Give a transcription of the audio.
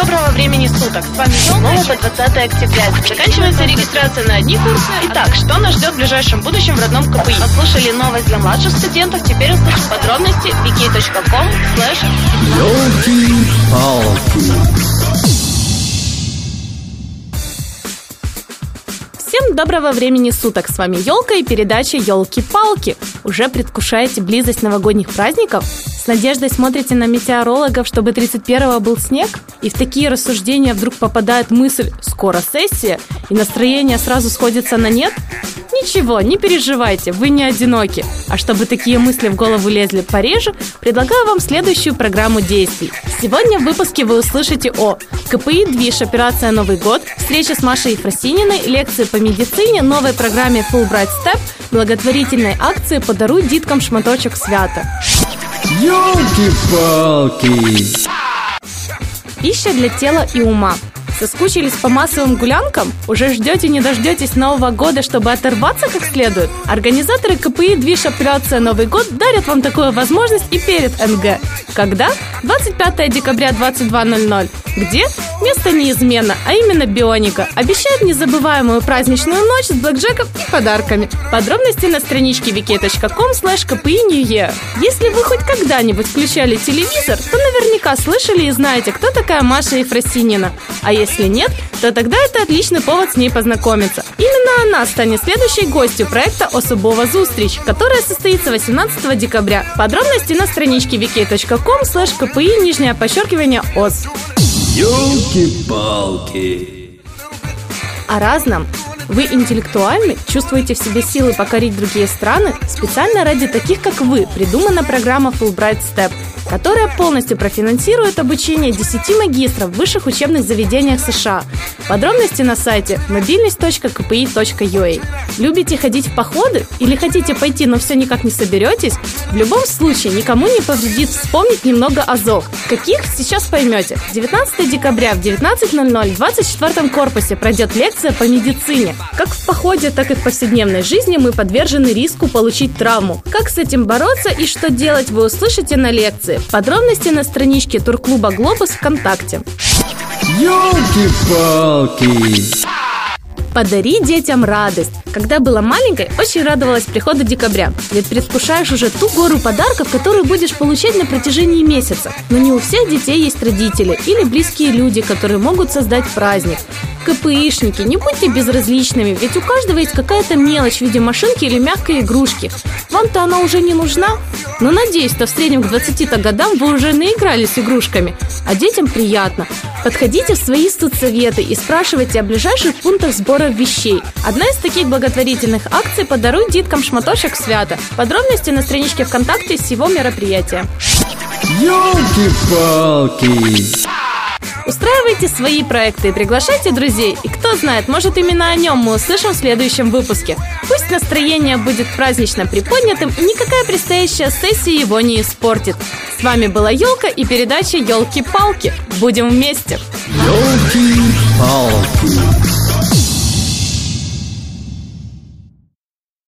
доброго времени суток. С вами снова по 20 октября. Заканчивается регистрация на одни курсы. Итак, что нас ждет в ближайшем будущем в родном КПИ? Послушали новость для младших студентов. Теперь услышим подробности wiki.com slash Всем доброго времени суток! С вами Елка и передача Елки-палки. Уже предвкушаете близость новогодних праздников? С надеждой смотрите на метеорологов, чтобы 31-го был снег? И в такие рассуждения вдруг попадает мысль «скоро сессия», и настроение сразу сходится на нет? Ничего, не переживайте, вы не одиноки. А чтобы такие мысли в голову лезли пореже, предлагаю вам следующую программу действий. Сегодня в выпуске вы услышите о КПИ «Движ. Операция Новый год», встреча с Машей Ефросининой, лекции по медицине, новой программе Fulbright Step, благотворительной акции «Подаруй диткам шматочек свята». Ёлки-палки! Пища для тела и ума. Соскучились по массовым гулянкам? Уже ждете не дождетесь Нового года, чтобы оторваться как следует? Организаторы КПИ «Движ. Операция Новый год» дарят вам такую возможность и перед НГ. Когда? 25 декабря 22.00. Где? Место неизменно, а именно Бионика. Обещает незабываемую праздничную ночь с блэкджеком и подарками. Подробности на страничке wiki.com slash Если вы хоть когда-нибудь включали телевизор, то наверняка слышали и знаете, кто такая Маша Ефросинина. А если нет, то тогда это отличный повод с ней познакомиться. Именно она станет следующей гостью проекта «Особова Зустрич», которая состоится 18 декабря. Подробности на страничке wiki.com slash kpi нижнее подчеркивание ОС. Ёлки-палки! о разном. Вы интеллектуальны, чувствуете в себе силы покорить другие страны? Специально ради таких, как вы, придумана программа Fulbright Step, которая полностью профинансирует обучение 10 магистров в высших учебных заведениях США. Подробности на сайте mobilность.kpi.ua. Любите ходить в походы или хотите пойти, но все никак не соберетесь? В любом случае, никому не повредит вспомнить немного азов. Каких сейчас поймете. 19 декабря в 19.00 в 24 корпусе пройдет лекция по медицине. Как в походе, так и в повседневной жизни мы подвержены риску получить травму. Как с этим бороться и что делать, вы услышите на лекции. Подробности на страничке турклуба «Глобус» ВКонтакте. Ёлки-палки! Подари детям радость. Когда была маленькой, очень радовалась приходу декабря. Ведь предвкушаешь уже ту гору подарков, которую будешь получать на протяжении месяца. Но не у всех детей есть родители или близкие люди, которые могут создать праздник. КПИшники, не будьте безразличными, ведь у каждого есть какая-то мелочь в виде машинки или мягкой игрушки. Вам-то она уже не нужна? Но надеюсь, что в среднем к 20 годам вы уже наигрались игрушками, а детям приятно. Подходите в свои студсоветы и спрашивайте о ближайших пунктах сбора вещей. Одна из таких благотворительных акций «Подаруй деткам шматочек свята». Подробности на страничке ВКонтакте всего мероприятия. Ёлки-палки! Устраивайте свои проекты и приглашайте друзей. И кто знает, может именно о нем мы услышим в следующем выпуске. Пусть настроение будет празднично приподнятым и никакая предстоящая сессия его не испортит. С вами была Елка и передача Елки-палки. Будем вместе! Ёлки-палки!